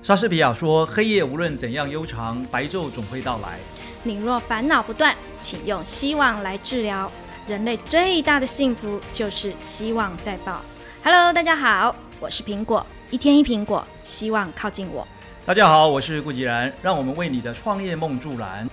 莎士比亚说：“黑夜无论怎样悠长，白昼总会到来。你若烦恼不断，请用希望来治疗。人类最大的幸福就是希望在爆。Hello，大家好，我是苹果，一天一苹果，希望靠近我。”大家好，我是顾吉然，让我们为你的创业梦助燃。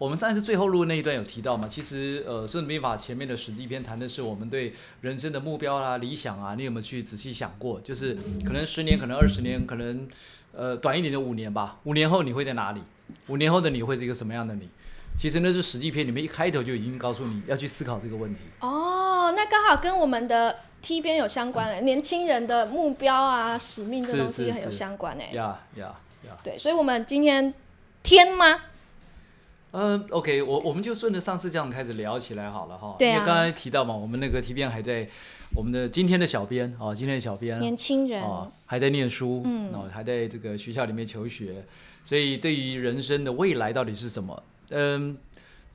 我们上一次最后录的那一段有提到嘛？其实，呃，《孙子兵法》前面的史记篇谈的是我们对人生的目标啊、理想啊，你有没有去仔细想过？就是可能十年，可能二十年，可能呃短一点的五年吧。五年后你会在哪里？五年后的你会是一个什么样的你？其实那是史记篇里面一开头就已经告诉你要去思考这个问题。哦，那刚好跟我们的 T 边有相关了，年轻人的目标啊、使命这东西很有相关诶。呀呀呀！对，所以我们今天天吗？嗯，OK，我我们就顺着上次这样开始聊起来好了哈。对啊。因为刚才提到嘛，我们那个 T 编还在我们的今天的小编哦，今天的小编年轻人哦还在念书，嗯，哦还在这个学校里面求学，所以对于人生的未来到底是什么，嗯。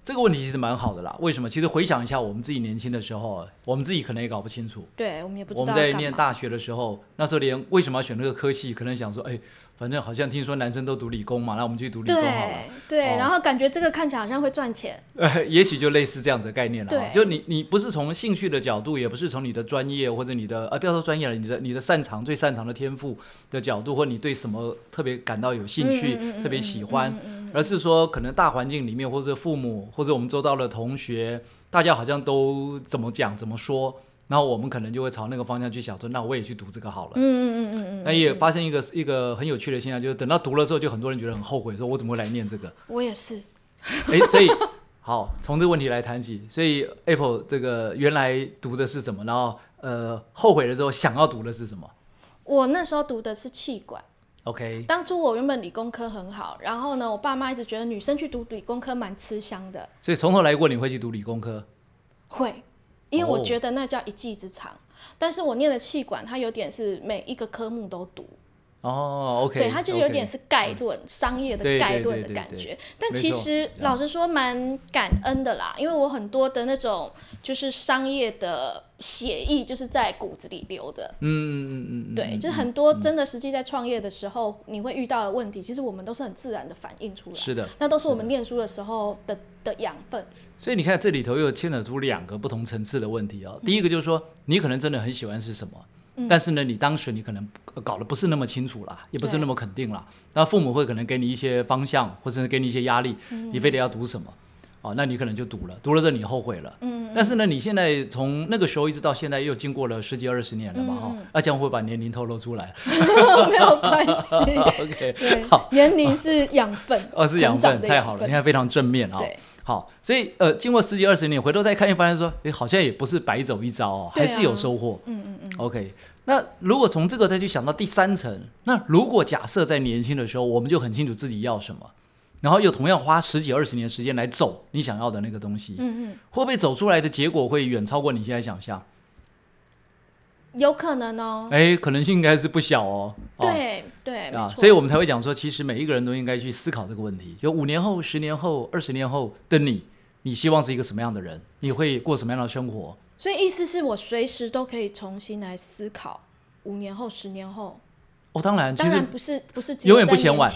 这个问题其实蛮好的啦，为什么？其实回想一下，我们自己年轻的时候，我们自己可能也搞不清楚。对，我们也不知道。我们在念大学的时候，那时候连为什么要选那个科系，可能想说，哎，反正好像听说男生都读理工嘛，那我们去读理工好了。对，然后感觉这个看起来好像会赚钱。呃，也许就类似这样子的概念了。对，就你你不是从兴趣的角度，也不是从你的专业或者你的呃不要说专业了，你的你的擅长最擅长的天赋的角度，或你对什么特别感到有兴趣，特别喜欢。而是说，可能大环境里面，或者父母，或者我们周遭的同学，大家好像都怎么讲怎么说，然后我们可能就会朝那个方向去想，说那我也去读这个好了。嗯嗯嗯嗯嗯。那也发生一个一个很有趣的现象，就是等到读了之后，就很多人觉得很后悔，说我怎么会来念这个？我也是。哎，所以 好，从这个问题来谈起。所以 Apple 这个原来读的是什么？然后呃，后悔了之后想要读的是什么？我那时候读的是气管。OK，当初我原本理工科很好，然后呢，我爸妈一直觉得女生去读理工科蛮吃香的，所以从头来过你会去读理工科？会，因为我觉得那叫一技之长。但是我念的气管，它有点是每一个科目都读。哦，OK，对，它就有点是概论、商业的概论的感觉。但其实老实说，蛮感恩的啦，因为我很多的那种就是商业的血意，就是在骨子里流的。嗯嗯嗯嗯，对，就是很多真的实际在创业的时候，你会遇到的问题，其实我们都是很自然的反映出来。是的，那都是我们念书的时候的的养分。所以你看，这里头又牵扯出两个不同层次的问题哦。第一个就是说，你可能真的很喜欢是什么。但是呢，你当时你可能搞得不是那么清楚啦，也不是那么肯定啦。那父母会可能给你一些方向，或者是给你一些压力，你非得要读什么，哦，那你可能就读了，读了之后你后悔了。嗯。但是呢，你现在从那个时候一直到现在，又经过了十几二十年了嘛，哈，那这样会把年龄透露出来。没有关系。OK。好，年龄是养分。哦，是养分，太好了，你看非常正面啊。对。好，所以呃，经过十几二十年，回头再看，发现说，哎，好像也不是白走一遭哦，还是有收获。嗯嗯嗯。OK。那如果从这个再去想到第三层，那如果假设在年轻的时候，我们就很清楚自己要什么，然后又同样花十几二十年时间来走你想要的那个东西，嗯嗯，会不会走出来的结果会远超过你现在想象？有可能哦，哎，可能性应该是不小哦。对对啊，所以我们才会讲说，其实每一个人都应该去思考这个问题，就五年后、十年后、二十年后的你，你希望是一个什么样的人？你会过什么样的生活？所以意思是我随时都可以重新来思考五年后、十年后。哦，当然，当然不是不是永远不嫌晚，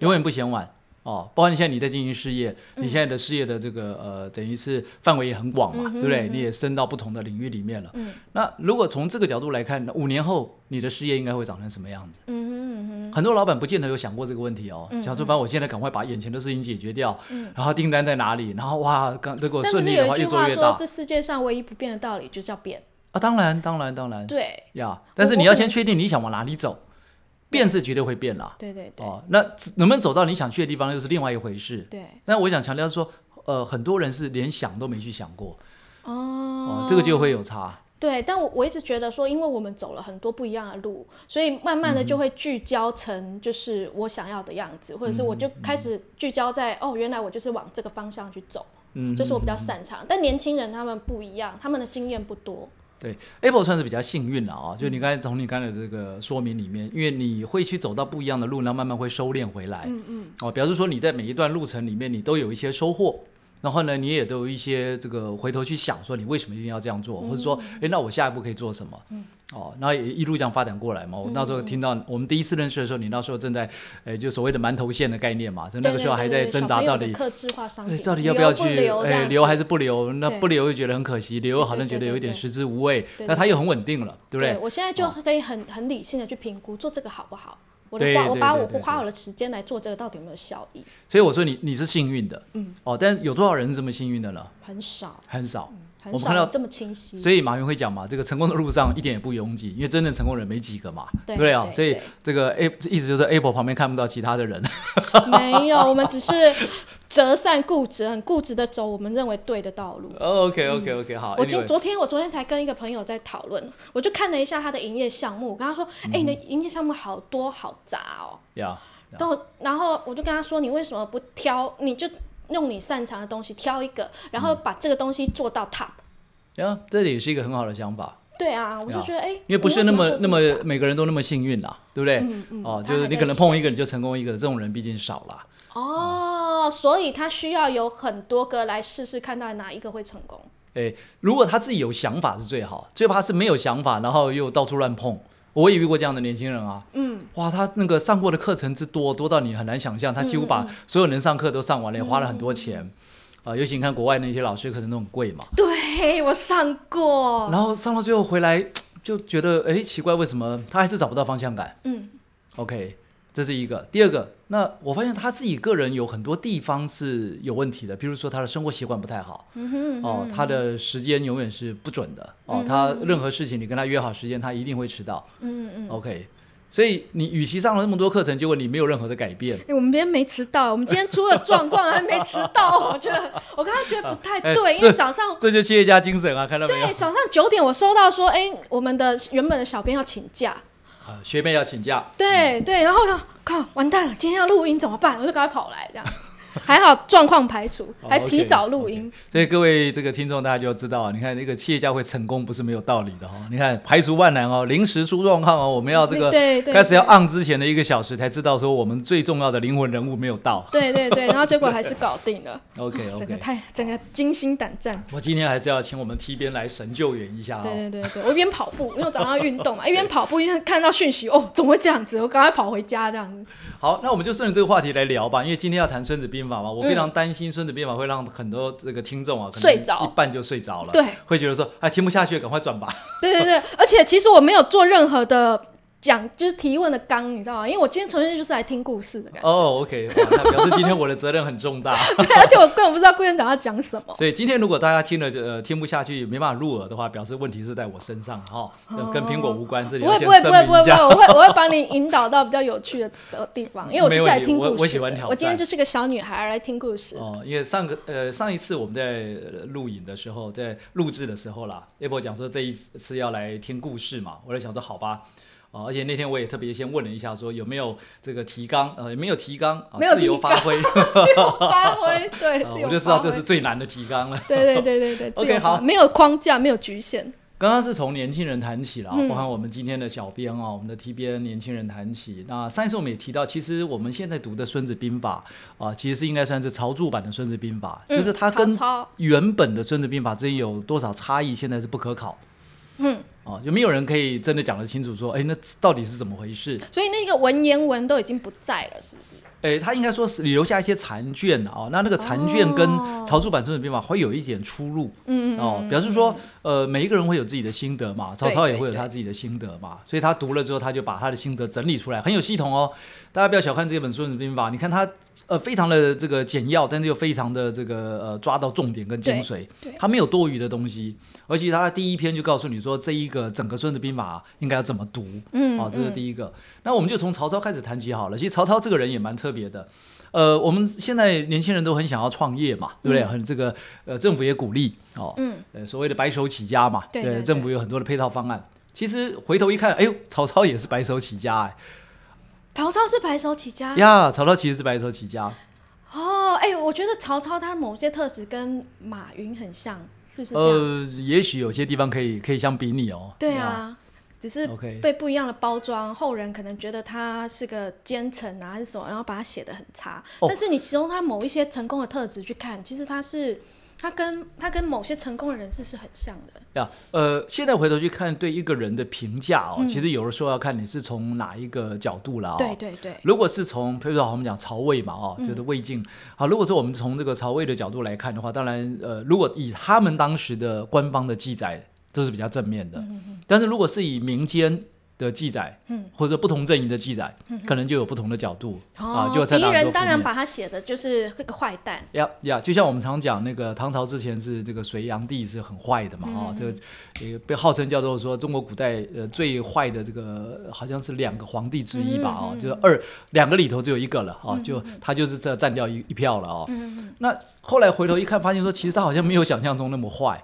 永远不嫌晚。哦，包括你现在你在进行事业，你现在的事业的这个呃，等于是范围也很广嘛，对不对？你也升到不同的领域里面了。嗯。那如果从这个角度来看，五年后你的事业应该会长成什么样子？嗯哼哼。很多老板不见得有想过这个问题哦。嗯。想说，反正我现在赶快把眼前的事情解决掉。嗯。然后订单在哪里？然后哇，刚如果顺利的话，越做越大。这世界上唯一不变的道理就是要变。啊，当然，当然，当然。对。呀，但是你要先确定你想往哪里走。变是绝对会变啦，对对对。哦，那能不能走到你想去的地方，又是另外一回事。对。那我想强调说，呃，很多人是连想都没去想过。哦。这个就会有差。对，但我我一直觉得说，因为我们走了很多不一样的路，所以慢慢的就会聚焦成就是我想要的样子，或者是我就开始聚焦在哦，原来我就是往这个方向去走，嗯，这是我比较擅长。但年轻人他们不一样，他们的经验不多。对，Apple 算是比较幸运了啊！就你刚才从你刚才这个说明里面，因为你会去走到不一样的路，然后慢慢会收敛回来。嗯嗯。哦，表示说你在每一段路程里面，你都有一些收获，然后呢，你也都有一些这个回头去想，说你为什么一定要这样做，或者说，哎，那我下一步可以做什么？哦，然后也一路这样发展过来嘛。我那时候听到我们第一次认识的时候，你那时候正在，哎，就所谓的馒头线的概念嘛，就那个时候还在挣扎到底，到底要不要去，哎，留还是不留？那不留又觉得很可惜，留好像觉得有一点食之无味。那它又很稳定了，对不对？我现在就可以很很理性的去评估做这个好不好。我的花，我把我花我的时间来做这个，到底有没有效益？所以我说你你是幸运的，嗯，哦，但有多少人是这么幸运的呢？很少，很少。我们看到这么清晰，所以马云会讲嘛，这个成功的路上一点也不拥挤，因为真正成功人没几个嘛，对不对啊？所以这个 A 意思就是 Apple 旁边看不到其他的人。没有，我们只是折善固执，很固执的走我们认为对的道路。OK OK OK，好。我今昨天我昨天才跟一个朋友在讨论，我就看了一下他的营业项目，我跟他说：“哎，你的营业项目好多好杂哦。”呀。都，然后我就跟他说：“你为什么不挑？你就。”用你擅长的东西挑一个，然后把这个东西做到 top。呀，这也是一个很好的想法。对啊，我就觉得哎，因为不是那么那么每个人都那么幸运啦，对不对？哦，就是你可能碰一个你就成功一个，这种人毕竟少了。哦，所以他需要有很多个来试试，看到哪一个会成功。哎，如果他自己有想法是最好，最怕是没有想法，然后又到处乱碰。我也遇过这样的年轻人啊，嗯，哇，他那个上过的课程之多，多到你很难想象，他几乎把所有能上课都上完了，也花了很多钱，啊，尤其你看国外那些老师课程都很贵嘛。对，我上过。然后上到最后回来就觉得，哎，奇怪，为什么他还是找不到方向感？嗯，OK。这是一个，第二个，那我发现他自己个人有很多地方是有问题的，比如说他的生活习惯不太好，哦，他的时间永远是不准的，哦，他任何事情你跟他约好时间，他一定会迟到，嗯嗯，OK，所以你与其上了那么多课程，结果你没有任何的改变。哎，我们今天没迟到，我们今天出了状况还没迟到，我觉得我刚刚觉得不太对，因为早上这就企业家精神啊，看到没有？对，早上九点我收到说，哎，我们的原本的小编要请假。学妹要请假，对对，然后呢，靠，完蛋了，今天要录音怎么办？我就赶快跑来这样。还好状况排除，还提早录音。所以各位这个听众，大家就要知道啊，你看那个企业家会成功，不是没有道理的哈。你看排除万难哦，临时出状况哦，我们要这个开始要按之前的一个小时才知道说我们最重要的灵魂人物没有到。对对对，然后结果还是搞定了。OK OK，整个太整个惊心胆战。我今天还是要请我们 T 边来神救援一下。对对对对，我一边跑步，因为我早上要运动嘛，一边跑步，因为看到讯息哦，怎么会这样子？我赶快跑回家这样子。好，那我们就顺着这个话题来聊吧，因为今天要谈《孙子兵法》嘛，我非常担心《孙子兵法》会让很多这个听众啊，睡着一半就睡着了，对，会觉得说，哎，听不下去，赶快转吧。对对对，而且其实我没有做任何的。讲就是提问的纲，你知道吗？因为我今天纯粹就是来听故事的感觉。哦，OK，那表示今天我的责任很重大。对，而且我根本不知道顾院长要讲什么。所以今天如果大家听了呃听不下去，没办法入耳的话，表示问题是在我身上哈，跟苹果无关。这里不会不会不会不会，我会我会帮你引导到比较有趣的地方，因为我就是来听故事。我喜欢挑战。我今天就是个小女孩来听故事。哦，因为上个呃上一次我们在录影的时候，在录制的时候啦，Apple 讲说这一次要来听故事嘛，我就想说好吧。而且那天我也特别先问了一下，说有没有这个提纲？呃，没有提纲，自由发挥 自由发挥，对，我就知道这是最难的提纲了。对对对对对，OK，好，没有框架，没有局限。刚刚是从年轻人谈起了，包含我们今天的小编啊，我们的 T B N 年轻人谈起。那上一次我们也提到，其实我们现在读的《孙子兵法》啊，其实是应该算是曹著版的《孙子兵法》，就是它跟原本的《孙子兵法》之间有多少差异，现在是不可考。嗯。哦，就没有人可以真的讲得清楚，说，哎，那到底是怎么回事？所以那个文言文都已经不在了，是不是？哎，他应该说是留下一些残卷哦，那那个残卷跟曹操版《孙子兵法》会有一点出入，嗯嗯哦，表示说，呃，每一个人会有自己的心得嘛，曹操也会有他自己的心得嘛，所以他读了之后，他就把他的心得整理出来，很有系统哦。大家不要小看这本《孙子兵法》，你看他，呃，非常的这个简要，但是又非常的这个呃抓到重点跟精髓，他没有多余的东西，而且他的第一篇就告诉你说，这一个整个《孙子兵法》应该要怎么读，嗯，好，这是第一个。那我们就从曹操开始谈起好了。其实曹操这个人也蛮特别的，呃，我们现在年轻人都很想要创业嘛，对不对？很这个呃，政府也鼓励哦，嗯，呃，所谓的白手起家嘛，对，政府有很多的配套方案。其实回头一看，哎呦，曹操也是白手起家哎。曹操是白手起家呀，曹操其实是白手起家。哦，哎，我觉得曹操他某些特质跟马云很像，是不是？呃，也许有些地方可以可以相比拟哦。对啊，只是被不一样的包装，后人可能觉得他是个奸臣啊，还是什么，然后把他写的很差。但是你其中他某一些成功的特质去看，其实他是他跟他跟某些成功的人士是很像的。呀，呃，现在回头去看对一个人的评价哦，其实有的时候要看你是从哪一个角度了哦。对对对。如果是从，比如说我们讲曹魏嘛，哦，就是魏晋。好，如果说我们从这个曹魏的角度来看的话，当然，呃，如果以他们当时的官方的记载。这是比较正面的，但是如果是以民间的记载，或者不同阵营的记载，可能就有不同的角度啊。就敌人当然把他写的就是个坏蛋。呀呀，就像我们常讲那个唐朝之前是这个隋炀帝是很坏的嘛，啊，这个也被号称叫做说中国古代呃最坏的这个好像是两个皇帝之一吧，啊，就是二两个里头只有一个了，啊，就他就是这占掉一一票了，哦。那后来回头一看，发现说其实他好像没有想象中那么坏。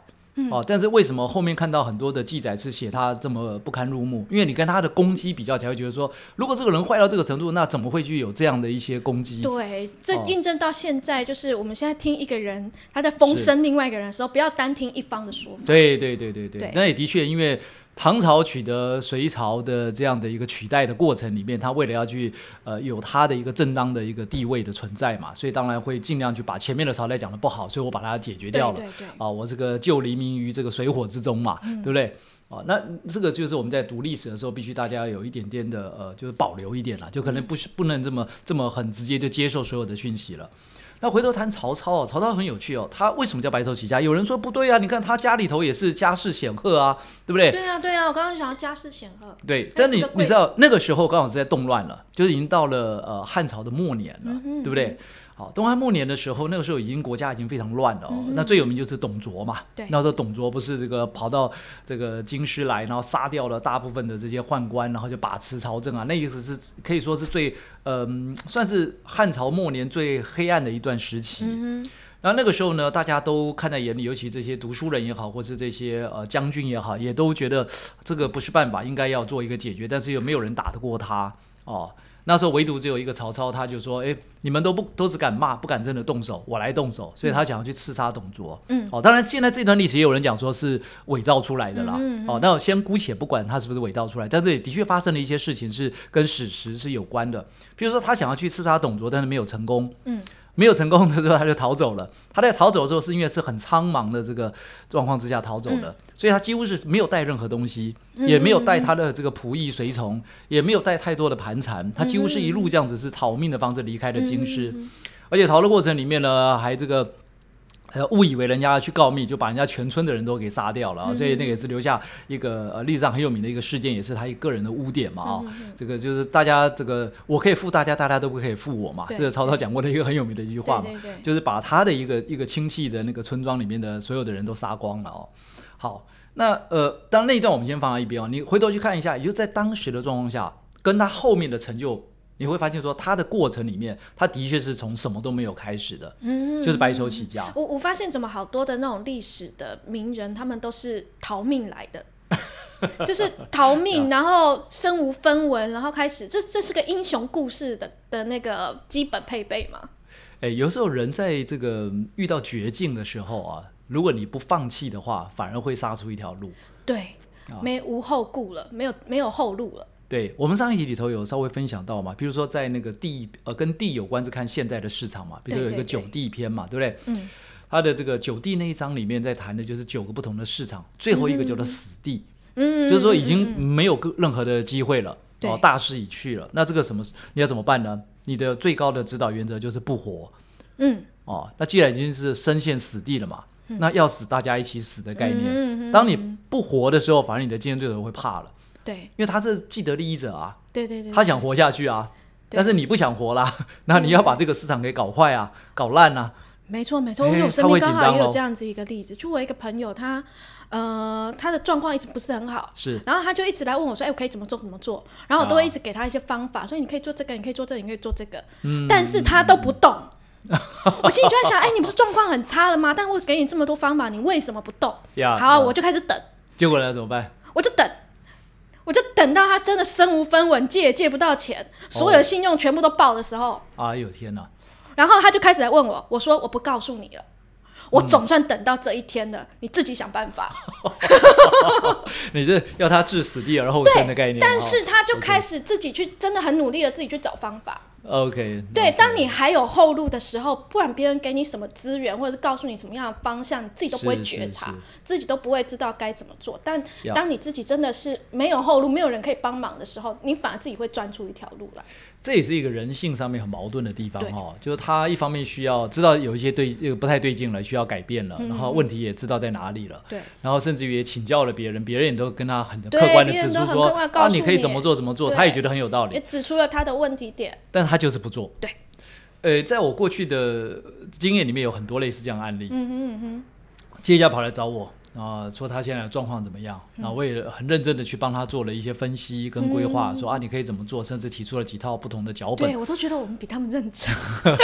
哦，但是为什么后面看到很多的记载是写他这么不堪入目？因为你跟他的攻击比较起来，会觉得说，如果这个人坏到这个程度，那怎么会去有这样的一些攻击？对，这印证到现在，就是我们现在听一个人他在风声另外一个人的时候，不要单听一方的说法。对对对对对，那也的确因为。唐朝取得隋朝的这样的一个取代的过程里面，他为了要去呃有他的一个正当的一个地位的存在嘛，所以当然会尽量去把前面的朝代讲的不好，所以我把它解决掉了。对对对。啊，我这个救黎民于这个水火之中嘛，对不对？啊，那这个就是我们在读历史的时候，必须大家有一点点的呃，就是保留一点了，就可能不是不能这么这么很直接就接受所有的讯息了。那回头谈曹操哦，曹操很有趣哦，他为什么叫白手起家？有人说不对啊，你看他家里头也是家世显赫啊，对不对？对啊，对啊，我刚刚想要家世显赫。对，但你你知道那个时候刚好是在动乱了，就是已经到了呃汉朝的末年了，对不对？好，东汉末年的时候，那个时候已经国家已经非常乱了哦。那最有名就是董卓嘛。对。那时候董卓不是这个跑到这个京师来，然后杀掉了大部分的这些宦官，然后就把持朝政啊。那意思是可以说是最嗯，算是汉朝末年最黑暗的一段时期。嗯然后那个时候呢，大家都看在眼里，尤其这些读书人也好，或是这些呃将军也好，也都觉得这个不是办法，应该要做一个解决。但是又没有人打得过他哦。那时候唯独只有一个曹操，他就说：“哎，你们都不都只敢骂，不敢真的动手，我来动手。”所以他想要去刺杀董卓。嗯，哦，当然现在这段历史也有人讲说是伪造出来的啦。嗯哦，那我先姑且不管他是不是伪造出来，但这里的确发生了一些事情是跟史实是有关的。比如说他想要去刺杀董卓，但是没有成功。嗯。没有成功的时候，他就逃走了。他在逃走的时候，是因为是很苍茫的这个状况之下逃走的，所以他几乎是没有带任何东西，也没有带他的这个仆役随从，也没有带太多的盘缠。他几乎是一路这样子是逃命的方式离开了京师，而且逃的过程里面呢，还这个。呃，误以为人家去告密，就把人家全村的人都给杀掉了啊！所以那个也是留下一个呃历史上很有名的一个事件，也是他一个人的污点嘛啊！这个就是大家这个我可以负大家，大家都不可以负我嘛。这个曹操讲过的一个很有名的一句话嘛，就是把他的一个一个亲戚的那个村庄里面的所有的人都杀光了哦。好，那呃，当那一段我们先放到一边哦，你回头去看一下，也就在当时的状况下，跟他后面的成就。你会发现，说他的过程里面，他的确是从什么都没有开始的，嗯，就是白手起家。我我发现怎么好多的那种历史的名人，他们都是逃命来的，就是逃命，然后身无分文，然后开始，这这是个英雄故事的的那个基本配备嘛？哎，有时候人在这个遇到绝境的时候啊，如果你不放弃的话，反而会杀出一条路。对，没无后顾了，没有没有后路了。对我们上一集里头有稍微分享到嘛，比如说在那个地呃跟地有关是看现在的市场嘛，比如说有一个九地篇嘛，对不对？嗯，他的这个九地那一章里面在谈的就是九个不同的市场，最后一个叫做死地，嗯，就是说已经没有个任何的机会了，哦，大势已去了。那这个什么你要怎么办呢？你的最高的指导原则就是不活，嗯，哦，那既然已经是身陷死地了嘛，那要死大家一起死的概念。当你不活的时候，反而你的竞争对手会怕了。对，因为他是既得利益者啊，对对对，他想活下去啊，但是你不想活啦，那你要把这个市场给搞坏啊，搞烂啊。没错没错，我身边刚好也有这样子一个例子，就我一个朋友，他呃他的状况一直不是很好，是，然后他就一直来问我说，哎，我可以怎么做怎么做？然后我都会一直给他一些方法，所以你可以做这个，你可以做这个，你可以做这个，嗯，但是他都不动。我心里就在想，哎，你不是状况很差了吗？但我给你这么多方法，你为什么不动？好，我就开始等。结果呢？怎么办？我就等。我就等到他真的身无分文，借也借不到钱，所有的信用全部都爆的时候，哎呦天哪！然后他就开始来问我，我说我不告诉你了，我总算等到这一天了，你自己想办法。你这要他置死地而后生的概念。但是他就开始自己去，真的很努力的自己去找方法。OK，对，当你还有后路的时候，不然别人给你什么资源，或者是告诉你什么样的方向，你自己都不会觉察，自己都不会知道该怎么做。但当你自己真的是没有后路，没有人可以帮忙的时候，你反而自己会钻出一条路来。这也是一个人性上面很矛盾的地方哦，就是他一方面需要知道有一些对不太对劲了，需要改变了，然后问题也知道在哪里了，对，然后甚至于也请教了别人，别人也都跟他很客观的指出说啊，你可以怎么做怎么做，他也觉得很有道理，也指出了他的问题点，但是他就是不做。对，呃，在我过去的经验里面有很多类似这样的案例，嗯哼嗯哼，接家跑来找我。啊，说他现在的状况怎么样？啊，我也很认真的去帮他做了一些分析跟规划，说啊，你可以怎么做，甚至提出了几套不同的脚本。对我都觉得我们比他们认真，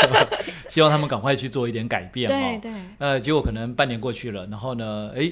希望他们赶快去做一点改变。对对。呃，结果可能半年过去了，然后呢，哎，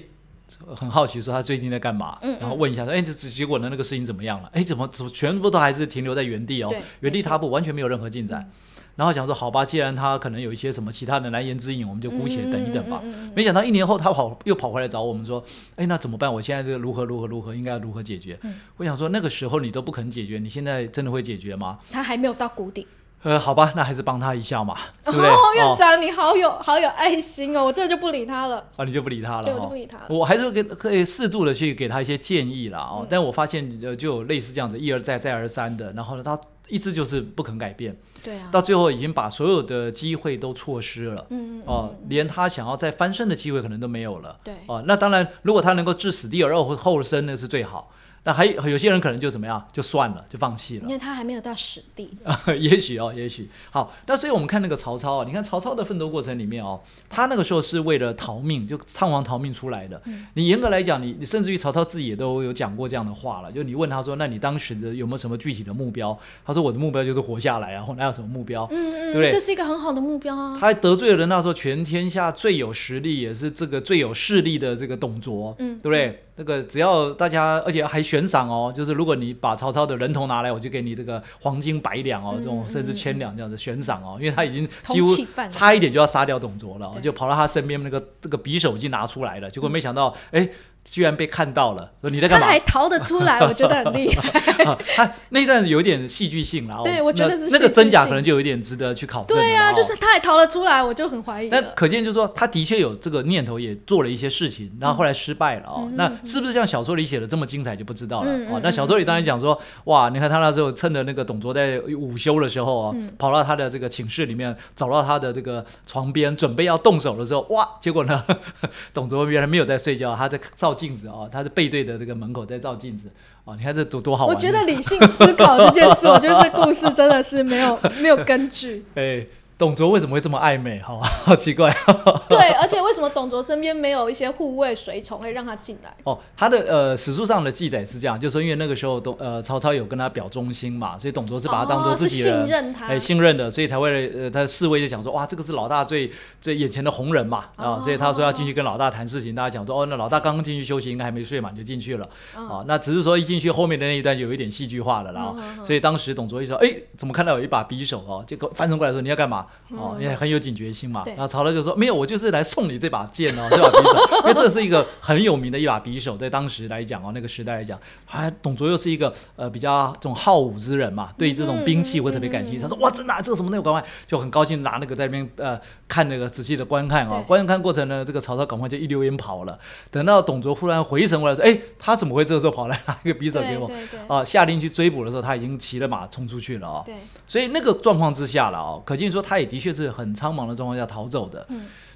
很好奇说他最近在干嘛？嗯。然后问一下说，哎，这结果呢？那个事情怎么样了？哎，怎么怎么全部都还是停留在原地哦？原地踏步，完全没有任何进展。然后想说好吧，既然他可能有一些什么其他的难言之隐，我们就姑且等一等吧。没想到一年后他跑又跑回来找我们说，哎，那怎么办？我现在这个如何如何如何，应该如何解决？我想说那个时候你都不肯解决，你现在真的会解决吗？他还没有到谷底。呃，好吧，那还是帮他一下嘛，对不对？院长你好有好有爱心哦，我这就不理他了。啊，你就不理他了？对，我就不理他。我还是给可以适度的去给他一些建议啦。哦。但我发现呃，就有类似这样子一而再再而三的，然后呢，他一直就是不肯改变。对啊，到最后已经把所有的机会都错失了，嗯哦，连他想要再翻身的机会可能都没有了，对，哦，那当然，如果他能够置死地而后后生，那是最好。那还有有些人可能就怎么样，就算了，就放弃了。因为他还没有到实地。也许哦，也许好。那所以我们看那个曹操啊，你看曹操的奋斗过程里面哦，他那个时候是为了逃命，就仓皇逃命出来的。你严格来讲，你你甚至于曹操自己也都有讲过这样的话了。就你问他说，那你当时的有没有什么具体的目标？他说我的目标就是活下来啊，我哪有什么目标？嗯嗯，对不对？这是一个很好的目标啊。他还得罪了那时候全天下最有实力也是这个最有势力的这个董卓，嗯，对不对？那个只要大家，而且还悬赏哦，就是。如果你把曹操的人头拿来，我就给你这个黄金百两哦，这种甚至千两这样子悬赏哦，因为他已经几乎差一点就要杀掉董卓了，就跑到他身边，那个这个匕首已经拿出来了，结果没想到，哎。居然被看到了，说你在干嘛？他还逃得出来，我觉得很厉害。他那一段有点戏剧性了，对我觉得是那个真假可能就有点值得去考证。对啊，就是他还逃得出来，我就很怀疑。那可见就是说，他的确有这个念头，也做了一些事情，然后后来失败了哦。那是不是像小说里写的这么精彩就不知道了哦。那小说里当然讲说，哇，你看他那时候趁着那个董卓在午休的时候哦，跑到他的这个寝室里面，找到他的这个床边，准备要动手的时候，哇，结果呢，董卓原来没有在睡觉，他在照镜子哦，他是。背对着这个门口在照镜子哦，你看这多多好玩！我觉得理性思考这件事，我觉得这故事真的是没有没有根据。哎。董卓为什么会这么暧昧？哈，好奇怪。对，而且为什么董卓身边没有一些护卫随从，可以让他进来？哦，他的呃史书上的记载是这样，就说因为那个时候董呃曹操有跟他表忠心嘛，所以董卓是把他当做自己的，信任他，哎，信任的，所以才会呃他侍卫就想说，哇，这个是老大最最眼前的红人嘛，啊，所以他说要进去跟老大谈事情，大家讲说，哦，那老大刚刚进去休息，应该还没睡嘛，就进去了，啊，那只是说一进去后面的那一段就有一点戏剧化了啦，所以当时董卓一说，哎，怎么看到有一把匕首哦，就翻身过来说你要干嘛？哦，因为很。有警觉心嘛，然后曹操就说：“没有，我就是来送你这把剑哦，这把匕首，因为这是一个很有名的一把匕首，在当时来讲哦，那个时代来讲，还董卓又是一个呃比较这种好武之人嘛，对于这种兵器会特别感兴趣。他说：哇，真的，这个什么那个赶快，就很高兴拿那个在那边呃看那个仔细的观看哦，观看过程呢，这个曹操赶快就一溜烟跑了。等到董卓忽然回神过来说：哎，他怎么会这个时候跑来拿一个匕首给我？啊，下令去追捕的时候，他已经骑了马冲出去了哦。所以那个状况之下了哦，可见说他也的确是很苍茫的状况下。逃走的，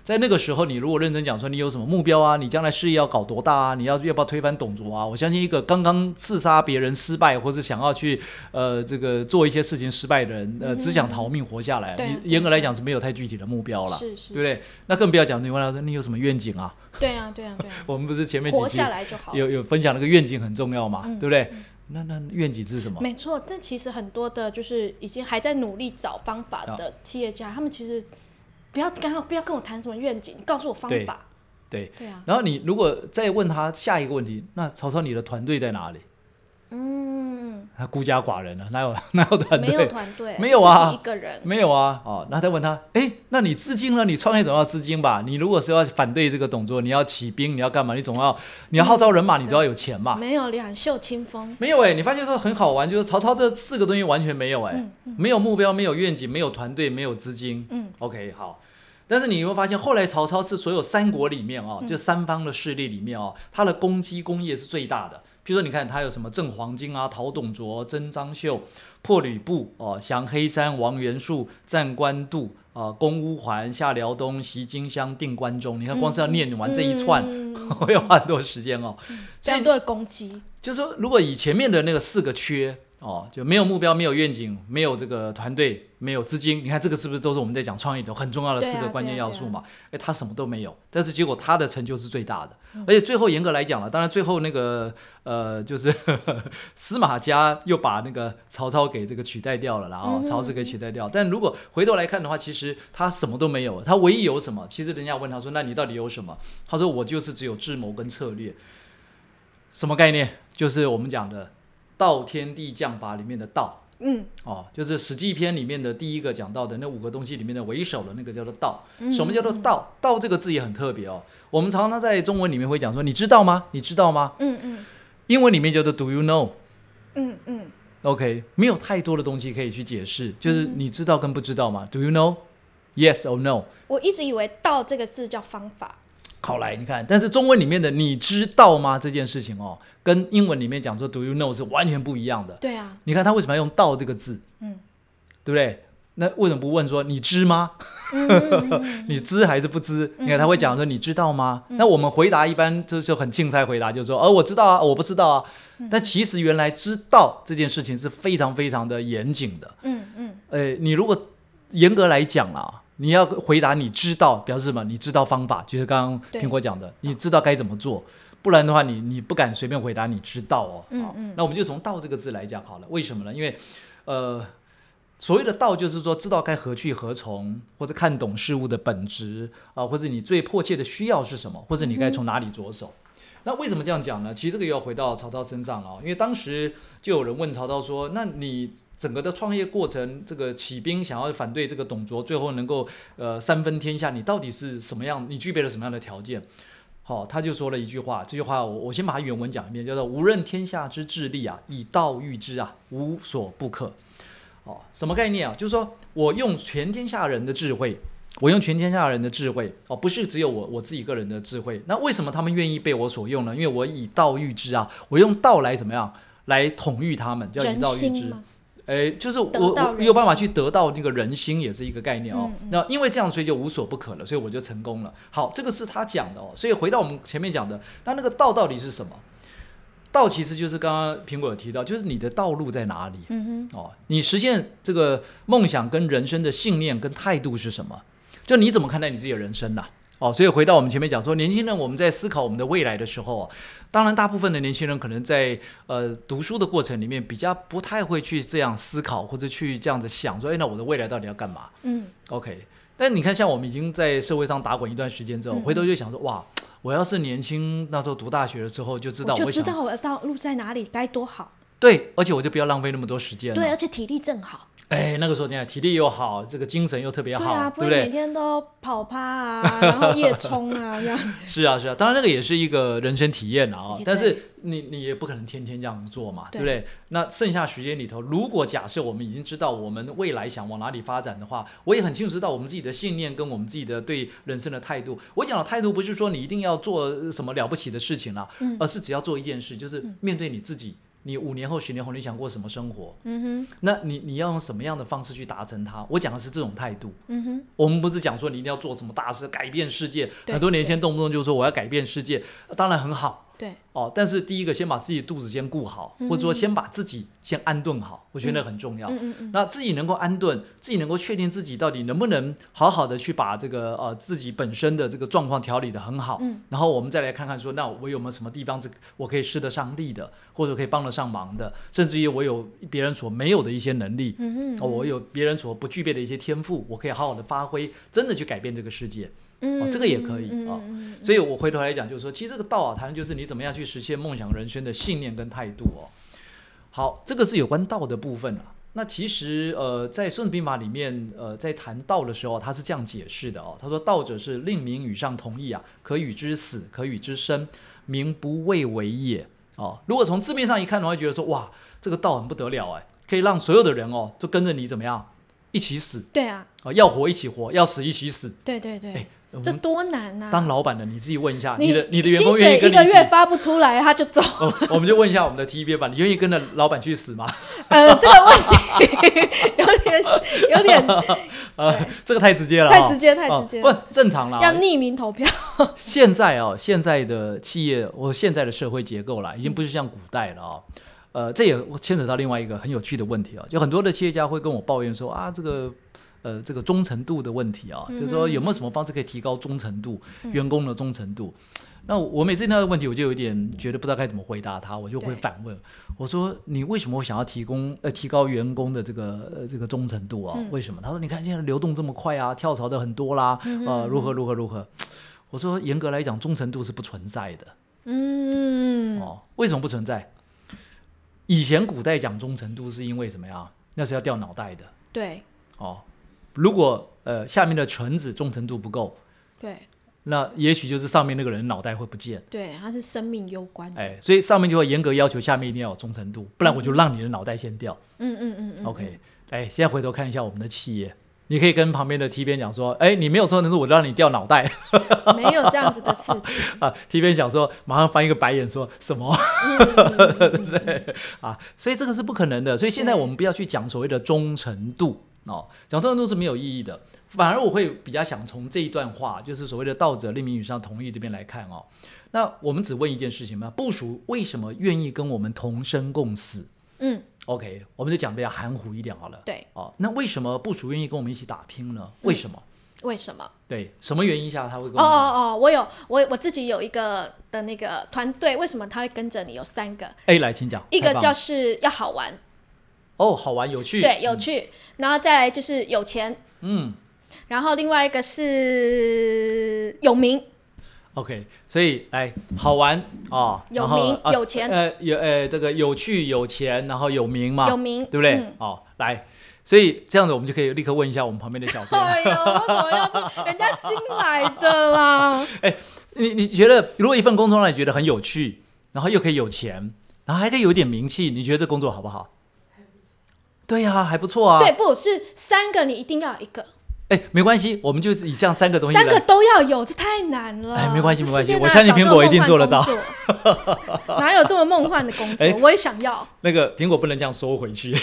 在那个时候，你如果认真讲说你有什么目标啊，你将来事业要搞多大啊，你要要不要推翻董卓啊？我相信一个刚刚刺杀别人失败，或是想要去呃这个做一些事情失败的人，呃只想逃命活下来，你严格来讲是没有太具体的目标了，是是，对不对？那更不要讲你问他说你有什么愿景啊？对啊对啊对啊，我们不是前面活下来就好，有有分享那个愿景很重要嘛，对不对？那那愿景是什么？没错，但其实很多的就是已经还在努力找方法的企业家，他们其实。不要刚刚不要跟我谈什么愿景，你告诉我方法。对对啊。然后你如果再问他下一个问题，那曹操你的团队在哪里？嗯，他孤家寡人了，哪有 哪有团队？没有团队，没有啊，一个人没有啊。哦，那再问他，哎，那你资金呢？你创业总要资金吧？你如果是要反对这个董卓，你要起兵，你要干嘛？你总要你要号召人马，你都要有钱嘛。没有两袖清风。没有哎，你发现说很好玩，就是曹操这四个东西完全没有哎，没有目标，没有愿景，没有团队，没有资金。嗯，OK，好。但是你会发现，后来曹操是所有三国里面哦，就三方的势力里面哦，他的攻击工业是最大的。比如说，你看他有什么镇黄金啊、讨董卓、征张绣、破吕布哦、降黑山、王元术、战官渡啊、公乌桓、下辽东、袭金乡、定关中。你看，光是要念完这一串，会花很多时间哦。这样的攻击，就是说，如果以前面的那个四个缺。哦，就没有目标，没有愿景，没有这个团队，没有资金。你看这个是不是都是我们在讲创业的很重要的四个关键要素嘛？哎，他什么都没有，但是结果他的成就是最大的。而且最后严格来讲了，当然最后那个呃，就是 司马家又把那个曹操给这个取代掉了，然后曹植给取代掉。但如果回头来看的话，其实他什么都没有，他唯一有什么？其实人家问他说：“那你到底有什么？”他说：“我就是只有智谋跟策略。”什么概念？就是我们讲的。道天地将法里面的道，嗯，哦，就是《史记》篇里面的第一个讲到的那五个东西里面的为首的那个叫做道。什么叫做道？道这个字也很特别哦。我们常常在中文里面会讲说，你知道吗？你知道吗？嗯嗯。英文里面叫做 Do you know？嗯嗯。OK，没有太多的东西可以去解释，就是你知道跟不知道嘛。Do you know？Yes or no？我一直以为“道”这个字叫方法。好来，你看，但是中文里面的“你知道吗”这件事情哦，跟英文里面讲说 “Do you know” 是完全不一样的。对啊，你看他为什么要用“道”这个字？嗯，对不对？那为什么不问说“你知吗？” 你知还是不知？你看他会讲说“你知道吗？”那我们回答一般就就很轻猜回答，就是说“哦，我知道啊，我不知道啊。”但其实原来知道这件事情是非常非常的严谨的。嗯嗯。哎，你如果严格来讲啊。你要回答你知道表示什么？你知道方法，就是刚刚苹果讲的，你知道该怎么做，不然的话，你你不敢随便回答你知道哦。嗯嗯。那我们就从“道”这个字来讲好了。为什么呢？因为，呃，所谓的道就是说知道该何去何从，或者看懂事物的本质啊，或者你最迫切的需要是什么，或者你该从哪里着手。那为什么这样讲呢？其实这个又要回到曹操身上了，因为当时就有人问曹操说：“那你整个的创业过程，这个起兵想要反对这个董卓，最后能够呃三分天下，你到底是什么样？你具备了什么样的条件？”好，他就说了一句话，这句话我我先把它原文讲一遍，叫做“无任天下之智力啊，以道御之啊，无所不可。”哦，什么概念啊？就是说我用全天下人的智慧。我用全天下人的智慧哦，不是只有我我自己个人的智慧。那为什么他们愿意被我所用呢？因为我以道御之啊，我用道来怎么样来统御他们，叫以道御之。哎，就是我我有办法去得到这个人心，也是一个概念哦。那因为这样，所以就无所不可了，所以我就成功了。好，这个是他讲的哦。所以回到我们前面讲的，那那个道到底是什么？道其实就是刚刚苹果有提到，就是你的道路在哪里？嗯哼。哦，你实现这个梦想跟人生的信念跟态度是什么？就你怎么看待你自己的人生呢？哦，所以回到我们前面讲说，年轻人我们在思考我们的未来的时候，当然大部分的年轻人可能在呃读书的过程里面比较不太会去这样思考或者去这样子想说，哎，那我的未来到底要干嘛？嗯，OK。但你看，像我们已经在社会上打滚一段时间之后，回头就想说，哇，我要是年轻那时候读大学的时候就知道，就知道我要道路在哪里，该多好。对，而且我就不要浪费那么多时间。对，而且体力正好。哎，那个时候你看体力又好，这个精神又特别好，对不对？每天都跑趴啊，然后夜冲啊，这样子。是啊，是啊，当然那个也是一个人生体验啊。但是你你也不可能天天这样做嘛，对不对？那剩下时间里头，如果假设我们已经知道我们未来想往哪里发展的话，我也很清楚知道我们自己的信念跟我们自己的对人生的态度。我讲的态度不是说你一定要做什么了不起的事情了，而是只要做一件事，就是面对你自己。你五年后、十年后，你想过什么生活？嗯哼，那你你要用什么样的方式去达成它？我讲的是这种态度。嗯哼，我们不是讲说你一定要做什么大事、改变世界。很多年轻人动不动就说我要改变世界，当然很好。对哦，但是第一个先把自己肚子先顾好，或者说先把自己先安顿好，我觉得很重要。嗯嗯嗯。那自己能够安顿，自己能够确定自己到底能不能好好的去把这个呃自己本身的这个状况调理的很好。嗯。然后我们再来看看说，那我有没有什么地方是我可以施得上力的，或者可以帮得上忙的，甚至于我有别人所没有的一些能力。嗯嗯。我有别人所不具备的一些天赋，我可以好好的发挥，真的去改变这个世界。哦，这个也可以啊，所以我回头来讲，就是说，其实这个道啊，谈的就是你怎么样去实现梦想人生的信念跟态度哦。好，这个是有关道的部分啊。那其实呃，在《孙子兵法》里面，呃，在谈道的时候，他是这样解释的哦。他说：“道者是令民与上同意啊，可与之死，可与之生，民不畏为也。”哦，如果从字面上一看的话，觉得说哇，这个道很不得了哎，可以让所有的人哦，都跟着你怎么样一起死？对啊，啊，要活一起活，要死一起死。对对对。这多难呐！当老板的你自己问一下，你的你的员工愿意跟你一个月发不出来他就走。我们就问一下我们的 T B 吧，你愿意跟着老板去死吗？呃，这个问题 有点有点 呃，这个太直接了，太直接太直接，不正常了。要匿名投票。现在哦，现在的企业我现在的社会结构了，已经不是像古代了哦。呃，这也牵扯到另外一个很有趣的问题啊，就很多的企业家会跟我抱怨说啊，这个。呃，这个忠诚度的问题啊，就是说有没有什么方式可以提高忠诚度，员工的忠诚度？那我每次听到问题，我就有点觉得不知道该怎么回答他，我就会反问，我说你为什么想要提供呃提高员工的这个呃这个忠诚度啊？为什么？他说你看现在流动这么快啊，跳槽的很多啦，呃如何如何如何？我说严格来讲，忠诚度是不存在的。嗯，哦，为什么不存在？以前古代讲忠诚度是因为什么呀？那是要掉脑袋的。对，哦。如果呃下面的臣子忠诚度不够，对，那也许就是上面那个人脑袋会不见。对，他是生命攸关。哎，所以上面就会严格要求下面一定要有忠诚度，不然我就让你的脑袋先掉。嗯嗯嗯嗯。OK，哎，现在回头看一下我们的企业，你可以跟旁边的 T 边讲说，哎，你没有忠诚度，我就让你掉脑袋。没有这样子的事情 啊。T 边讲说，马上翻一个白眼，说什么？对啊，所以这个是不可能的。所以现在我们不要去讲所谓的忠诚度。哦，讲忠诚度是没有意义的，反而我会比较想从这一段话，就是所谓的“道者令民与上同意”这边来看哦。那我们只问一件事情嘛，部署为什么愿意跟我们同生共死？嗯，OK，我们就讲比较含糊一点好了。对，哦，那为什么部署愿意跟我们一起打拼呢？为什么？为什么？对，什么原因下他会跟？哦哦哦，我有我我自己有一个的那个团队，为什么他会跟着你？有三个。A 来，请讲。一个就是要好玩。哦，好玩有趣，对，有趣，然后再来就是有钱，嗯，然后另外一个是有名，OK，所以来好玩。哦，有名有钱，呃，有呃这个有趣有钱，然后有名嘛，有名，对不对？哦，来，所以这样子我们就可以立刻问一下我们旁边的小编，哎呦，为什么要人家新来的啦？哎，你你觉得如果一份工作让你觉得很有趣，然后又可以有钱，然后还可以有点名气，你觉得这工作好不好？对呀，还不错啊。对，不是三个，你一定要一个。哎，没关系，我们就以这样三个东西。三个都要有，这太难了。哎，没关系，没关系，我相信苹果一定做得到。哪有这么梦幻的工作？我也想要。那个苹果不能这样收回去。没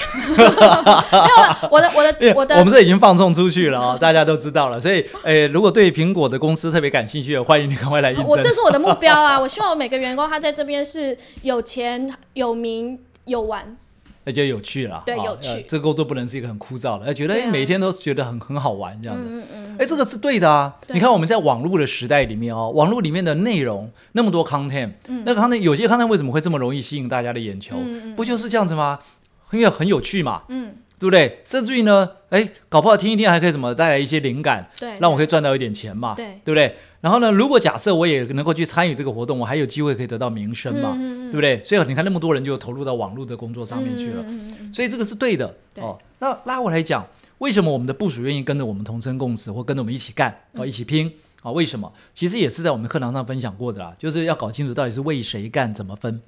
有，我的我的我的，我们这已经放送出去了啊，大家都知道了。所以，哎，如果对苹果的公司特别感兴趣的，欢迎你赶快来应征。我这是我的目标啊！我希望我每个员工他在这边是有钱、有名、有玩。那就有趣了，对，有趣。这个工作不能是一个很枯燥的，要觉得哎，每天都觉得很很好玩这样子。嗯嗯哎，这个是对的啊。你看我们在网络的时代里面哦，网络里面的内容那么多 content，嗯那个 content 有些 content 为什么会这么容易吸引大家的眼球？不就是这样子吗？因为很有趣嘛。嗯。对不对？甚至于呢，哎，搞不好听一听还可以什么带来一些灵感，对，让我可以赚到一点钱嘛，对，对不对？然后呢，如果假设我也能够去参与这个活动，我还有机会可以得到名声嘛，对不对？所以你看那么多人就投入到网络的工作上面去了，所以这个是对的哦。那拉我来讲，为什么我们的部署愿意跟着我们同生共死，或跟着我们一起干哦，一起拼啊？为什么？其实也是在我们课堂上分享过的啦，就是要搞清楚到底是为谁干，怎么分。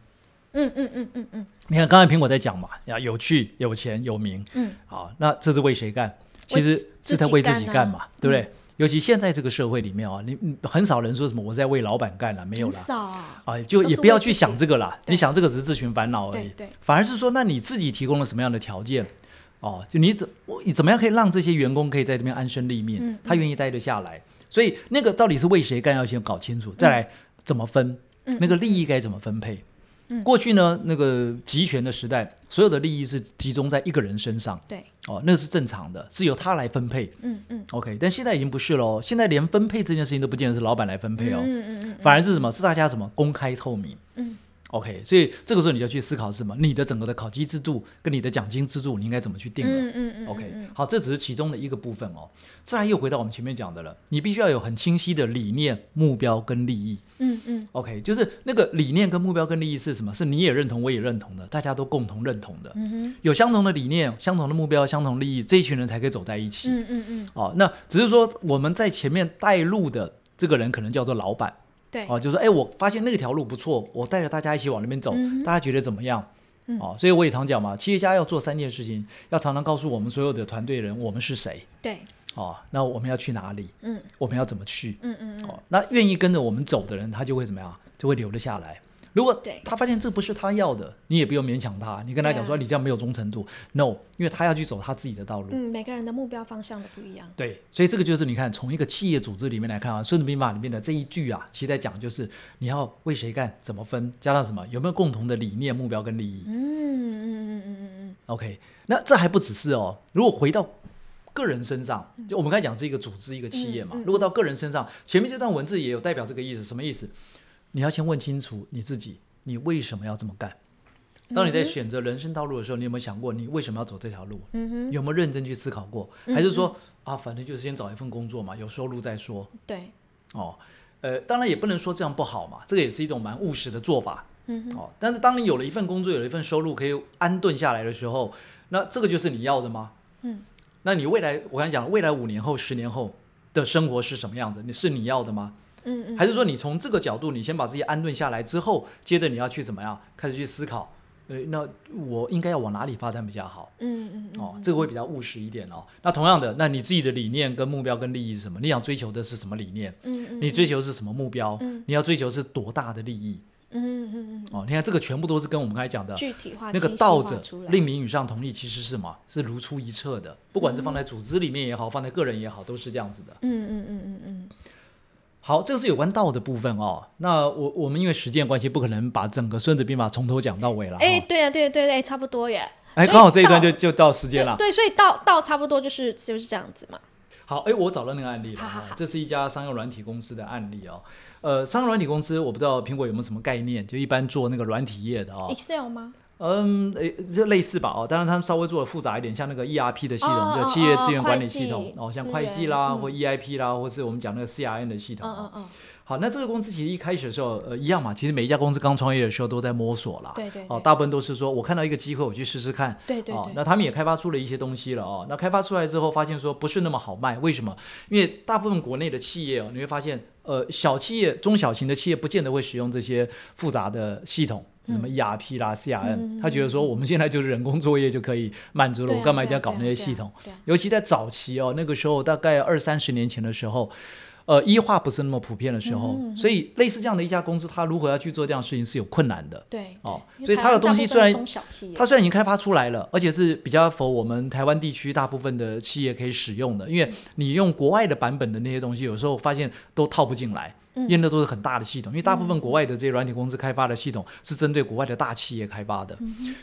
嗯嗯嗯嗯嗯，你看刚才苹果在讲嘛，要有趣、有钱、有名，嗯，好，那这是为谁干？其实是在为自己干嘛，对不对？尤其现在这个社会里面啊，你很少人说什么我在为老板干了，没有了，少啊，啊，就也不要去想这个啦。你想这个只是自寻烦恼而已，对，反而是说，那你自己提供了什么样的条件？哦，就你怎你怎么样可以让这些员工可以在这边安身立命，他愿意待得下来？所以那个到底是为谁干，要先搞清楚，再来怎么分，那个利益该怎么分配？过去呢，那个集权的时代，所有的利益是集中在一个人身上。对，哦，那是正常的，是由他来分配。嗯嗯。OK，但现在已经不是喽，现在连分配这件事情都不见得是老板来分配哦。嗯嗯嗯。反而是什么？是大家什么公开透明？嗯。OK，所以这个时候你就去思考什么？你的整个的考绩制度跟你的奖金制度，你应该怎么去定了？嗯嗯嗯。OK，好，这只是其中的一个部分哦。再来又回到我们前面讲的了，你必须要有很清晰的理念、目标跟利益。嗯嗯。OK，就是那个理念跟目标跟利益是什么？是你也认同，我也认同的，大家都共同认同的。有相同的理念、相同的目标、相同利益，这一群人才可以走在一起。嗯嗯嗯。哦，那只是说我们在前面带路的这个人，可能叫做老板。对，哦，就是说，哎，我发现那条路不错，我带着大家一起往那边走，大家觉得怎么样？哦，所以我也常讲嘛，企业家要做三件事情，要常常告诉我们所有的团队人，我们是谁？对，哦，那我们要去哪里？嗯，我们要怎么去？嗯嗯嗯，哦，那愿意跟着我们走的人，他就会怎么样？就会留得下来。如果他发现这不是他要的，你也不用勉强他。你跟他讲说你这样没有忠诚度，no，因为他要去走他自己的道路。嗯，每个人的目标方向都不一样。对，所以这个就是你看，从一个企业组织里面来看啊，《孙子兵法》里面的这一句啊，其实在讲就是你要为谁干，怎么分，加上什么，有没有共同的理念、目标跟利益。嗯嗯嗯嗯嗯嗯。OK，那这还不只是哦，如果回到个人身上，就我们刚才讲是一个组织、一个企业嘛。如果到个人身上，前面这段文字也有代表这个意思，什么意思？你要先问清楚你自己，你为什么要这么干？当你在选择人生道路的时候，你有没有想过你为什么要走这条路？嗯有没有认真去思考过？还是说啊，反正就是先找一份工作嘛，有收入再说。对，哦，呃，当然也不能说这样不好嘛，这个也是一种蛮务实的做法。嗯哦，但是当你有了一份工作，有了一份收入，可以安顿下来的时候，那这个就是你要的吗？嗯，那你未来，我刚讲，未来五年后、十年后的生活是什么样子？你是你要的吗？嗯嗯，还是说你从这个角度，你先把自己安顿下来之后，接着你要去怎么样开始去思考？呃，那我应该要往哪里发展比较好？嗯嗯哦，这个会比较务实一点哦。那同样的，那你自己的理念跟目标跟利益是什么？你想追求的是什么理念？嗯嗯，你追求是什么目标？嗯，你要追求是多大的利益？嗯嗯嗯哦，你看这个全部都是跟我们刚才讲的具体化那个道者令名与上同意，其实是什么？是如出一辙的。不管是放在组织里面也好，放在个人也好，都是这样子的。嗯嗯嗯嗯嗯。好，这个是有关道的部分哦。那我我们因为时间关系，不可能把整个《孙子兵法》从头讲到尾了。哎，对啊，对对对，差不多耶。哎，刚好这一段就就到时间了。对，所以道道差不多就是就是这样子嘛。好，哎，我找到那个案例了。这是一家商用软体公司的案例哦。呃，商用软体公司，我不知道苹果有没有什么概念，就一般做那个软体业的哦。Excel 吗？嗯，诶，就类似吧，哦，当然他们稍微做的复杂一点，像那个 ERP 的系统，叫企业资源管理系统，哦，像会计啦，或 EIP 啦，或是我们讲那个 CRM 的系统。嗯嗯嗯。好，那这个公司其实一开始的时候，呃，一样嘛，其实每一家公司刚创业的时候都在摸索啦。对对。哦，大部分都是说我看到一个机会，我去试试看。对对。哦，那他们也开发出了一些东西了哦。那开发出来之后，发现说不是那么好卖，为什么？因为大部分国内的企业哦，你会发现，呃，小企业、中小型的企业不见得会使用这些复杂的系统。什么 ERP 啦、CRM，他觉得说我们现在就是人工作业就可以满足了，我干嘛一定要搞那些系统？尤其在早期哦，那个时候大概二三十年前的时候。呃，医化不是那么普遍的时候，所以类似这样的一家公司，它如何要去做这样的事情是有困难的。对，哦，所以它的东西虽然它虽然已经开发出来了，而且是比较否我们台湾地区大部分的企业可以使用的，因为你用国外的版本的那些东西，有时候发现都套不进来，因为那都是很大的系统，因为大部分国外的这些软体公司开发的系统是针对国外的大企业开发的，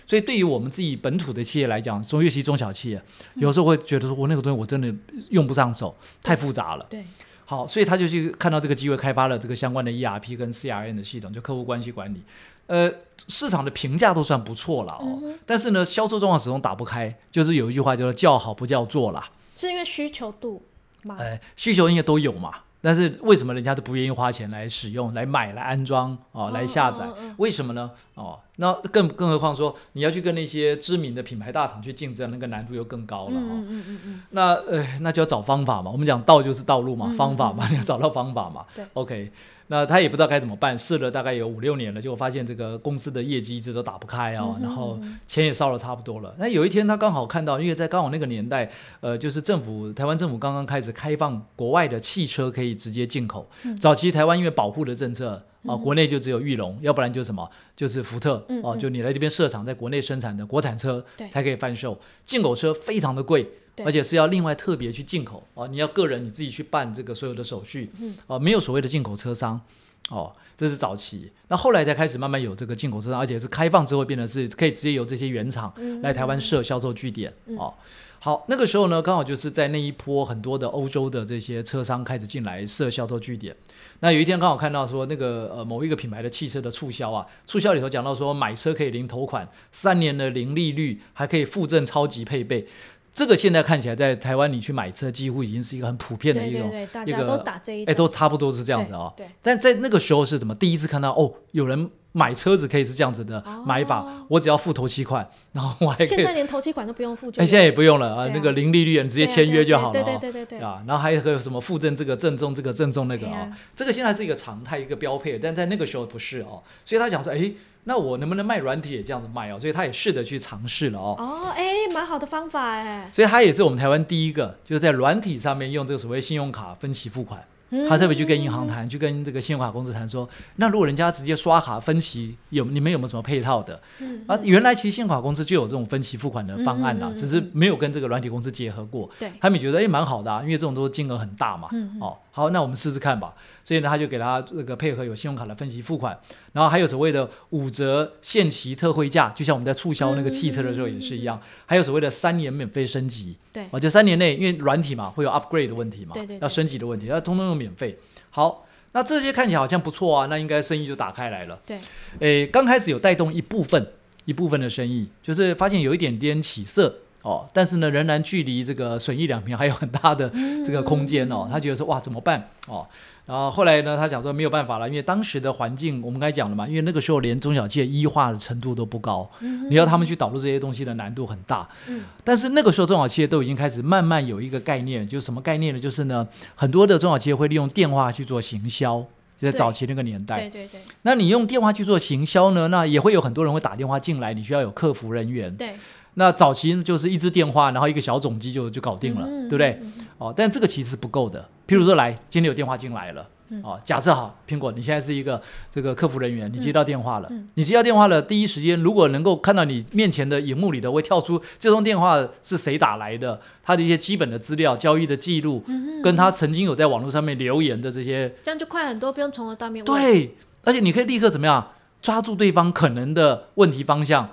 所以对于我们自己本土的企业来讲，中尤其中小企业，有时候会觉得说我那个东西我真的用不上手，太复杂了。对。好，所以他就去看到这个机会，开发了这个相关的 ERP 跟 CRM 的系统，就客户关系管理。呃，市场的评价都算不错了哦，但是呢，销售状况始终打不开。就是有一句话叫做“叫好不叫座”啦，是因为需求度吗？哎，需求应该都有嘛。但是为什么人家都不愿意花钱来使用、来买、来安装哦、来下载？为什么呢？哦，那更更何况说你要去跟那些知名的品牌大厂去竞争，那个难度又更高了嗯嗯嗯。那呃，那就要找方法嘛。我们讲道就是道路嘛，方法嘛，你要找到方法嘛。对。OK。那他也不知道该怎么办，试了大概有五六年了，结果发现这个公司的业绩一直都打不开啊，然后钱也烧了差不多了。那有一天他刚好看到，因为在刚好那个年代，呃，就是政府台湾政府刚刚开始开放国外的汽车可以直接进口。早期台湾因为保护的政策啊，国内就只有裕隆，要不然就什么就是福特哦，就你来这边设厂，在国内生产的国产车才可以贩售，进口车非常的贵。而且是要另外特别去进口啊！你要个人你自己去办这个所有的手续，啊，没有所谓的进口车商哦，这是早期。那后来才开始慢慢有这个进口车商，而且是开放之后变得是可以直接由这些原厂来台湾设销售据点哦。好，那个时候呢，刚好就是在那一波很多的欧洲的这些车商开始进来设销售据点。那有一天刚好看到说那个呃某一个品牌的汽车的促销啊，促销里头讲到说买车可以零头款，三年的零利率，还可以附赠超级配备。这个现在看起来在台湾你去买车几乎已经是一个很普遍的一种一个都打这一哎都差不多是这样子哦。对。但在那个时候是怎么第一次看到哦有人。买车子可以是这样子的买法，我只要付头期款，然后我还可以。现在连头期款都不用付，哎，现在也不用了啊，那个零利率你直接签约就好了。对对对对对。啊，然后还有个什么附赠这个赠送这个赠送那个啊，这个现在是一个常态一个标配，但在那个时候不是哦，所以他讲说，哎，那我能不能卖软体也这样子卖哦？所以他也试着去尝试了哦。哦，哎，蛮好的方法哎。所以他也是我们台湾第一个，就是在软体上面用这个所谓信用卡分期付款。他特别去跟银行谈，去跟这个信用卡公司谈，说那如果人家直接刷卡分期，有你们有没有什么配套的？啊，原来其实信用卡公司就有这种分期付款的方案啦，只是没有跟这个软体公司结合过。对，他们觉得哎蛮好的，因为这种都是金额很大嘛。哦，好，那我们试试看吧。所以呢，他就给他这个配合有信用卡的分期付款，然后还有所谓的五折限期特惠价，就像我们在促销那个汽车的时候也是一样，还有所谓的三年免费升级。对，哦，就三年内，因为软体嘛会有 upgrade 的问题嘛，对对，要升级的问题，要通通用免费。好，那这些看起来好像不错啊，那应该生意就打开来了。对，诶，刚开始有带动一部分一部分的生意，就是发现有一点点起色。哦，但是呢，仍然距离这个损益两平还有很大的这个空间哦。他觉得说哇，怎么办哦？然后后来呢，他讲说没有办法了，因为当时的环境我们刚才讲了嘛，因为那个时候连中小企业医化的程度都不高，你要他们去导入这些东西的难度很大。嗯，但是那个时候中小企业都已经开始慢慢有一个概念，就是什么概念呢？就是呢，很多的中小企业会利用电话去做行销，就在早期那个年代。对对对。那你用电话去做行销呢？那也会有很多人会打电话进来，你需要有客服人员。对。那早期就是一支电话，然后一个小总机就就搞定了，对不对？哦，但这个其实不够的。譬如说，来，今天有电话进来了，哦，假设好，苹果，你现在是一个这个客服人员，你接到电话了，你接到电话了，第一时间如果能够看到你面前的荧幕里的会跳出这通电话是谁打来的，他的一些基本的资料、交易的记录，跟他曾经有在网络上面留言的这些，这样就快很多，不用从头到面对，而且你可以立刻怎么样抓住对方可能的问题方向。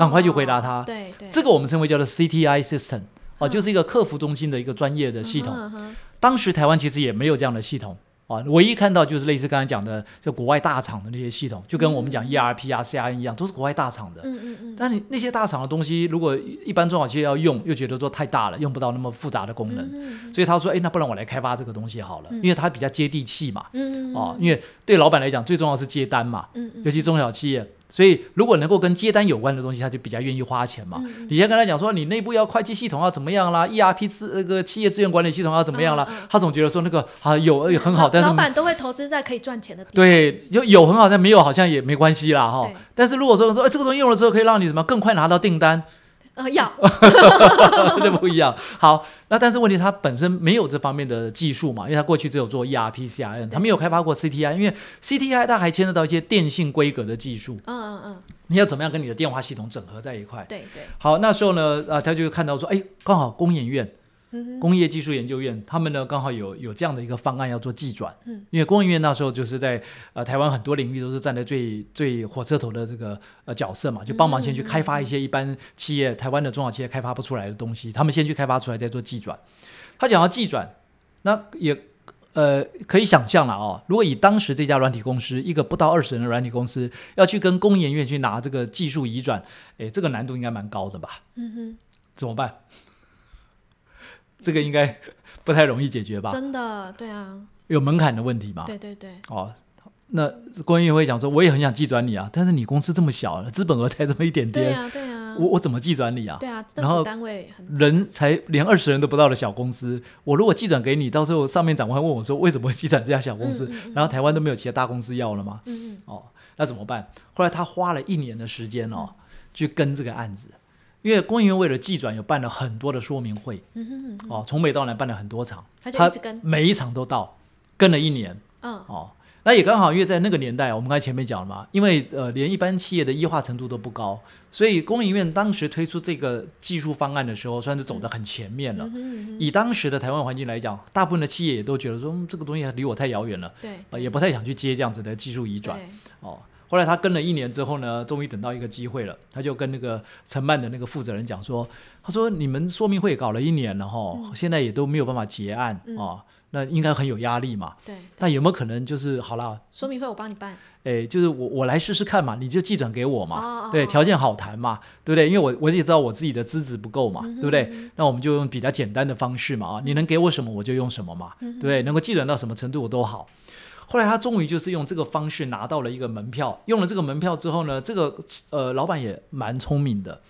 赶快去回答他。对对，这个我们称为叫做 CTI system 哦，就是一个客服中心的一个专业的系统。当时台湾其实也没有这样的系统。啊，唯一看到就是类似刚才讲的，就国外大厂的那些系统，就跟我们讲 ERP 啊、CRM 一样，都是国外大厂的。嗯嗯嗯。但你那些大厂的东西，如果一般中小企业要用，又觉得说太大了，用不到那么复杂的功能。嗯所以他说：“哎，那不然我来开发这个东西好了，因为它比较接地气嘛。”嗯哦，因为对老板来讲，最重要是接单嘛。嗯尤其中小企业，所以如果能够跟接单有关的东西，他就比较愿意花钱嘛。以前跟他讲说，你内部要会计系统要怎么样啦，ERP 资那个企业资源管理系统要怎么样啦，他总觉得说那个啊有很好，但是老板都会投资。在可以赚钱的地方。对，有有很好，但没有好像也没关系啦哈。但是如果说说，哎，这个东西用了之后可以让你什么更快拿到订单，呃，要，这不一样。好，那但是问题它本身没有这方面的技术嘛，因为它过去只有做 ERP、CRM，它没有开发过 CTI，因为 CTI 它还牵涉到一些电信规格的技术。嗯嗯嗯。你要怎么样跟你的电话系统整合在一块？对对。好，那时候呢，啊，他就看到说，哎，刚好工研院。工业技术研究院，他们呢刚好有有这样的一个方案要做技转，嗯，因为工研院那时候就是在呃台湾很多领域都是站在最最火车头的这个呃角色嘛，就帮忙先去开发一些一般企业台湾的中小企业开发不出来的东西，他们先去开发出来再做技转。他讲到技转，那也呃可以想象了哦，如果以当时这家软体公司一个不到二十人的软体公司要去跟工研院去拿这个技术移转，哎，这个难度应该蛮高的吧？嗯哼，怎么办？这个应该不太容易解决吧？真的，对啊，有门槛的问题嘛？对对对。哦，那工业会讲说，我也很想寄转你啊，但是你公司这么小，资本额才这么一点点，对啊对啊，我我怎么寄转你啊？对啊，然后单位人才连二十人都不到的小公司，我如果寄转给你，到时候上面长官问我说，为什么会寄转这家小公司？然后台湾都没有其他大公司要了吗？嗯嗯。哦，那怎么办？后来他花了一年的时间哦，去跟这个案子。因为工研院为了技转，有办了很多的说明会，哦，从北到南办了很多场，他就一直跟，每一场都到，跟了一年，嗯，哦，那也刚好，因为在那个年代，我们刚才前面讲了嘛，因为呃，连一般企业的异化程度都不高，所以工研院当时推出这个技术方案的时候，算是走得很前面了。以当时的台湾环境来讲，大部分的企业也都觉得说，这个东西离我太遥远了，对，也不太想去接这样子的技术移转。哦，后来他跟了一年之后呢，终于等到一个机会了，他就跟那个承办的那个负责人讲说，他说你们说明会搞了一年了哈，现在也都没有办法结案啊。那应该很有压力嘛？对。那有没有可能就是好了？说明会我帮你办。哎，就是我我来试试看嘛，你就寄转给我嘛。对，条件好谈嘛，对不对？因为我我也知道我自己的资质不够嘛，对不对？那我们就用比较简单的方式嘛啊，你能给我什么我就用什么嘛，对不对？能够寄转到什么程度我都好。后来他终于就是用这个方式拿到了一个门票，用了这个门票之后呢，这个呃老板也蛮聪明的。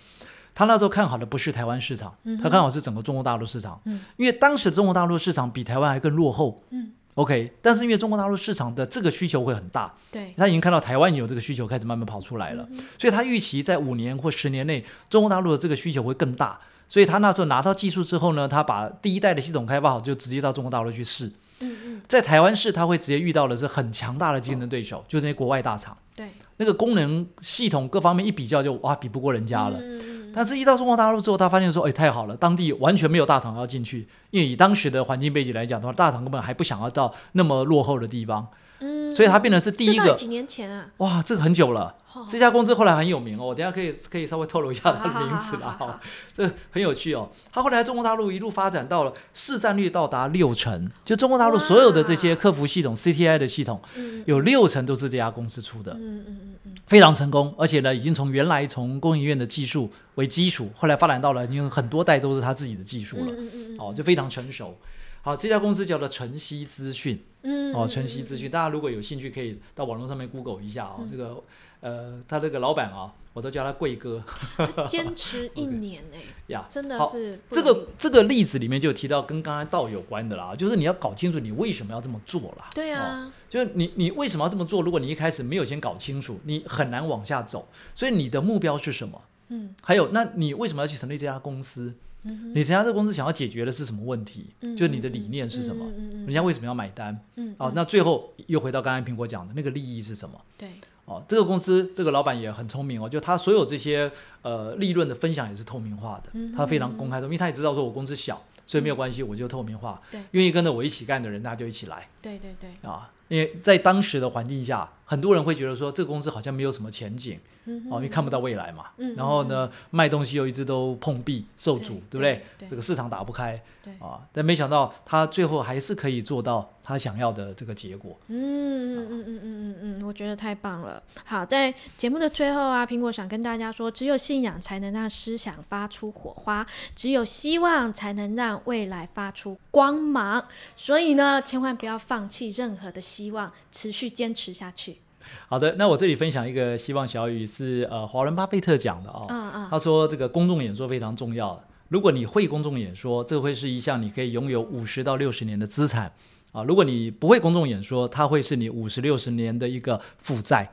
他那时候看好的不是台湾市场，他看好是整个中国大陆市场，因为当时中国大陆市场比台湾还更落后。嗯。OK，但是因为中国大陆市场的这个需求会很大，对，他已经看到台湾有这个需求开始慢慢跑出来了，所以他预期在五年或十年内，中国大陆的这个需求会更大，所以他那时候拿到技术之后呢，他把第一代的系统开发好，就直接到中国大陆去试。嗯嗯，在台湾市他会直接遇到的是很强大的竞争对手，就是那些国外大厂。对，那个功能系统各方面一比较，就哇比不过人家了。但是，一到中国大陆之后，他发现说：“哎，太好了，当地完全没有大厂要进去，因为以当时的环境背景来讲的话，大厂根本还不想要到那么落后的地方。”嗯，所以它变成是第一个。几年前啊？哇，这个很久了。这家公司后来很有名哦，我等下可以可以稍微透露一下它的名字了哈。这很有趣哦。它后来中国大陆一路发展到了市占率到达六成，就中国大陆所有的这些客服系统 CTI 的系统，有六成都是这家公司出的。嗯嗯嗯嗯，非常成功，而且呢，已经从原来从工研院的技术为基础，后来发展到了因为很多代都是他自己的技术了。嗯嗯嗯，哦，就非常成熟。好，这家公司叫做晨曦资讯。嗯，哦，晨曦资讯，大家如果有兴趣，可以到网络上面 Google 一下哦。这个，呃，他这个老板啊，我都叫他贵哥。坚持一 年哎，呀，真的是。这个这个例子里面就提到跟刚才道有关的啦，就是你要搞清楚你为什么要这么做啦。对啊，就是你你为什么要这么做？如果你一开始没有先搞清楚，你很难往下走。所以你的目标是什么？嗯，还有，那你为什么要去成立这家公司？你参加这个公司想要解决的是什么问题？就是你的理念是什么？人家为什么要买单？哦，那最后又回到刚才苹果讲的那个利益是什么？对，哦，这个公司这个老板也很聪明哦，就他所有这些呃利润的分享也是透明化的，他非常公开的，因为他也知道说我公司小，所以没有关系，我就透明化。对，愿意跟着我一起干的人，大家就一起来。对对对。啊，因为在当时的环境下，很多人会觉得说这个公司好像没有什么前景。哦，因为看不到未来嘛，然后呢，卖东西又一直都碰壁受阻，对不对？这个市场打不开，啊，但没想到他最后还是可以做到他想要的这个结果。嗯嗯嗯嗯嗯嗯嗯，我觉得太棒了。好，在节目的最后啊，苹果想跟大家说，只有信仰才能让思想发出火花，只有希望才能让未来发出光芒。所以呢，千万不要放弃任何的希望，持续坚持下去。好的，那我这里分享一个希望小雨是呃，华伦巴菲特讲的啊，他说这个公众演说非常重要，如果你会公众演说，这会是一项你可以拥有五十到六十年的资产啊，如果你不会公众演说，它会是你五十六十年的一个负债。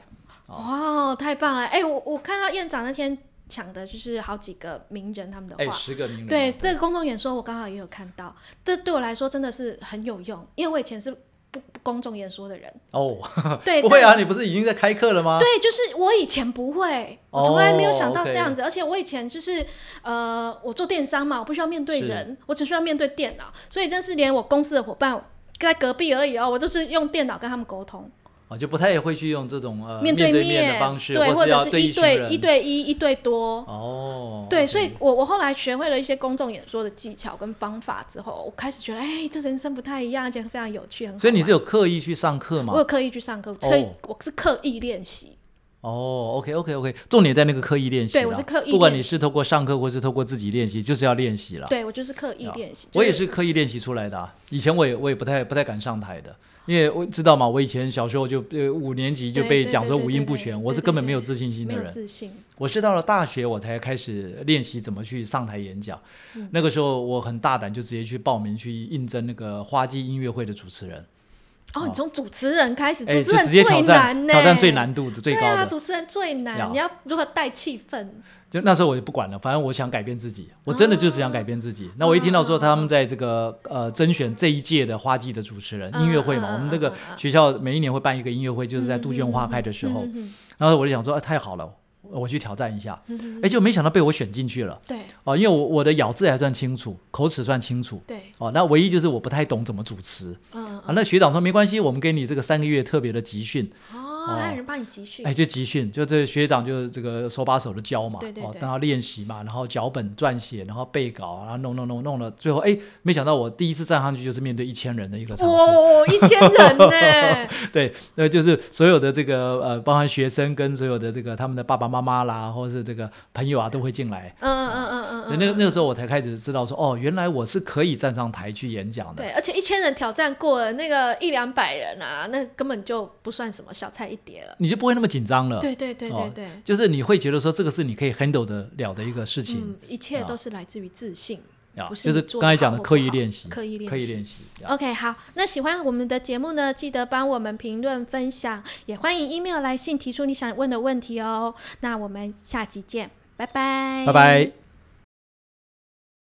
哇，太棒了！哎，我我看到院长那天抢的就是好几个名人他们的话，哎，十个名人，对这个公众演说我刚好也有看到，这对我来说真的是很有用，因为我以前是。不公众演说的人哦，对，不会啊，你不是已经在开课了吗？对，就是我以前不会，我从来没有想到这样子，而且我以前就是呃，我做电商嘛，我不需要面对人，我只需要面对电脑，所以真是连我公司的伙伴在隔壁而已哦，我都是用电脑跟他们沟通。啊，就不太会去用这种呃面对面的方式，对，或者是一对一对一、一对多。哦，对，所以我我后来学会了一些公众演说的技巧跟方法之后，我开始觉得，哎，这人生不太一样，而且非常有趣，很。所以你是有刻意去上课吗？我有刻意去上课，可以，我是刻意练习。哦，OK，OK，OK，重点在那个刻意练习。对，我是刻意。不管你是透过上课，或是透过自己练习，就是要练习了。对，我就是刻意练习。我也是刻意练习出来的。以前我也我也不太不太敢上台的。因为我知道嘛，我以前小时候就呃五年级就被讲说五音不全，我是根本没有自信心的人。自信。我是到了大学我才开始练习怎么去上台演讲。那个时候我很大胆，就直接去报名去应征那个花季音乐会的主持人。哦，你从主持人开始，主持人最难呢，挑战最难度的最高的，主持人最难，你要如何带气氛？就那时候我就不管了，反正我想改变自己，我真的就是想改变自己。那我一听到说他们在这个呃甄选这一届的花季的主持人音乐会嘛，我们这个学校每一年会办一个音乐会，就是在杜鹃花开的时候，然后我就想说，啊，太好了，我去挑战一下，哎，就没想到被我选进去了。对，哦，因为我我的咬字还算清楚，口齿算清楚。对，哦，那唯一就是我不太懂怎么主持。嗯，啊，那学长说没关系，我们给你这个三个月特别的集训。哦，还有人帮你集训，哎，就集训，就这学长就是这个手把手的教嘛，对对对，让他练习嘛，然后脚本撰写，然后背稿，然后弄弄弄弄了，最后哎，没想到我第一次站上去就是面对一千人的一个场哦，一千人呢？对，那就是所有的这个呃，包含学生跟所有的这个他们的爸爸妈妈啦，或者是这个朋友啊，都会进来。嗯嗯嗯嗯嗯。那那个时候我才开始知道说，哦，原来我是可以站上台去演讲的。对，而且一千人挑战过了，那个一两百人啊，那根本就不算什么小菜一你就不会。那么紧张了，对对对对对，就是你会觉得说这个是你可以 handle 得了的一个事情，一切都是来自于自信，不是就是刚才讲的刻意练习，刻意练习，刻意练习。OK，好，那喜欢我们的节目呢，记得帮我们评论分享，也欢迎 email 来信提出你想问的问题哦。那我们下期见，拜拜，拜拜。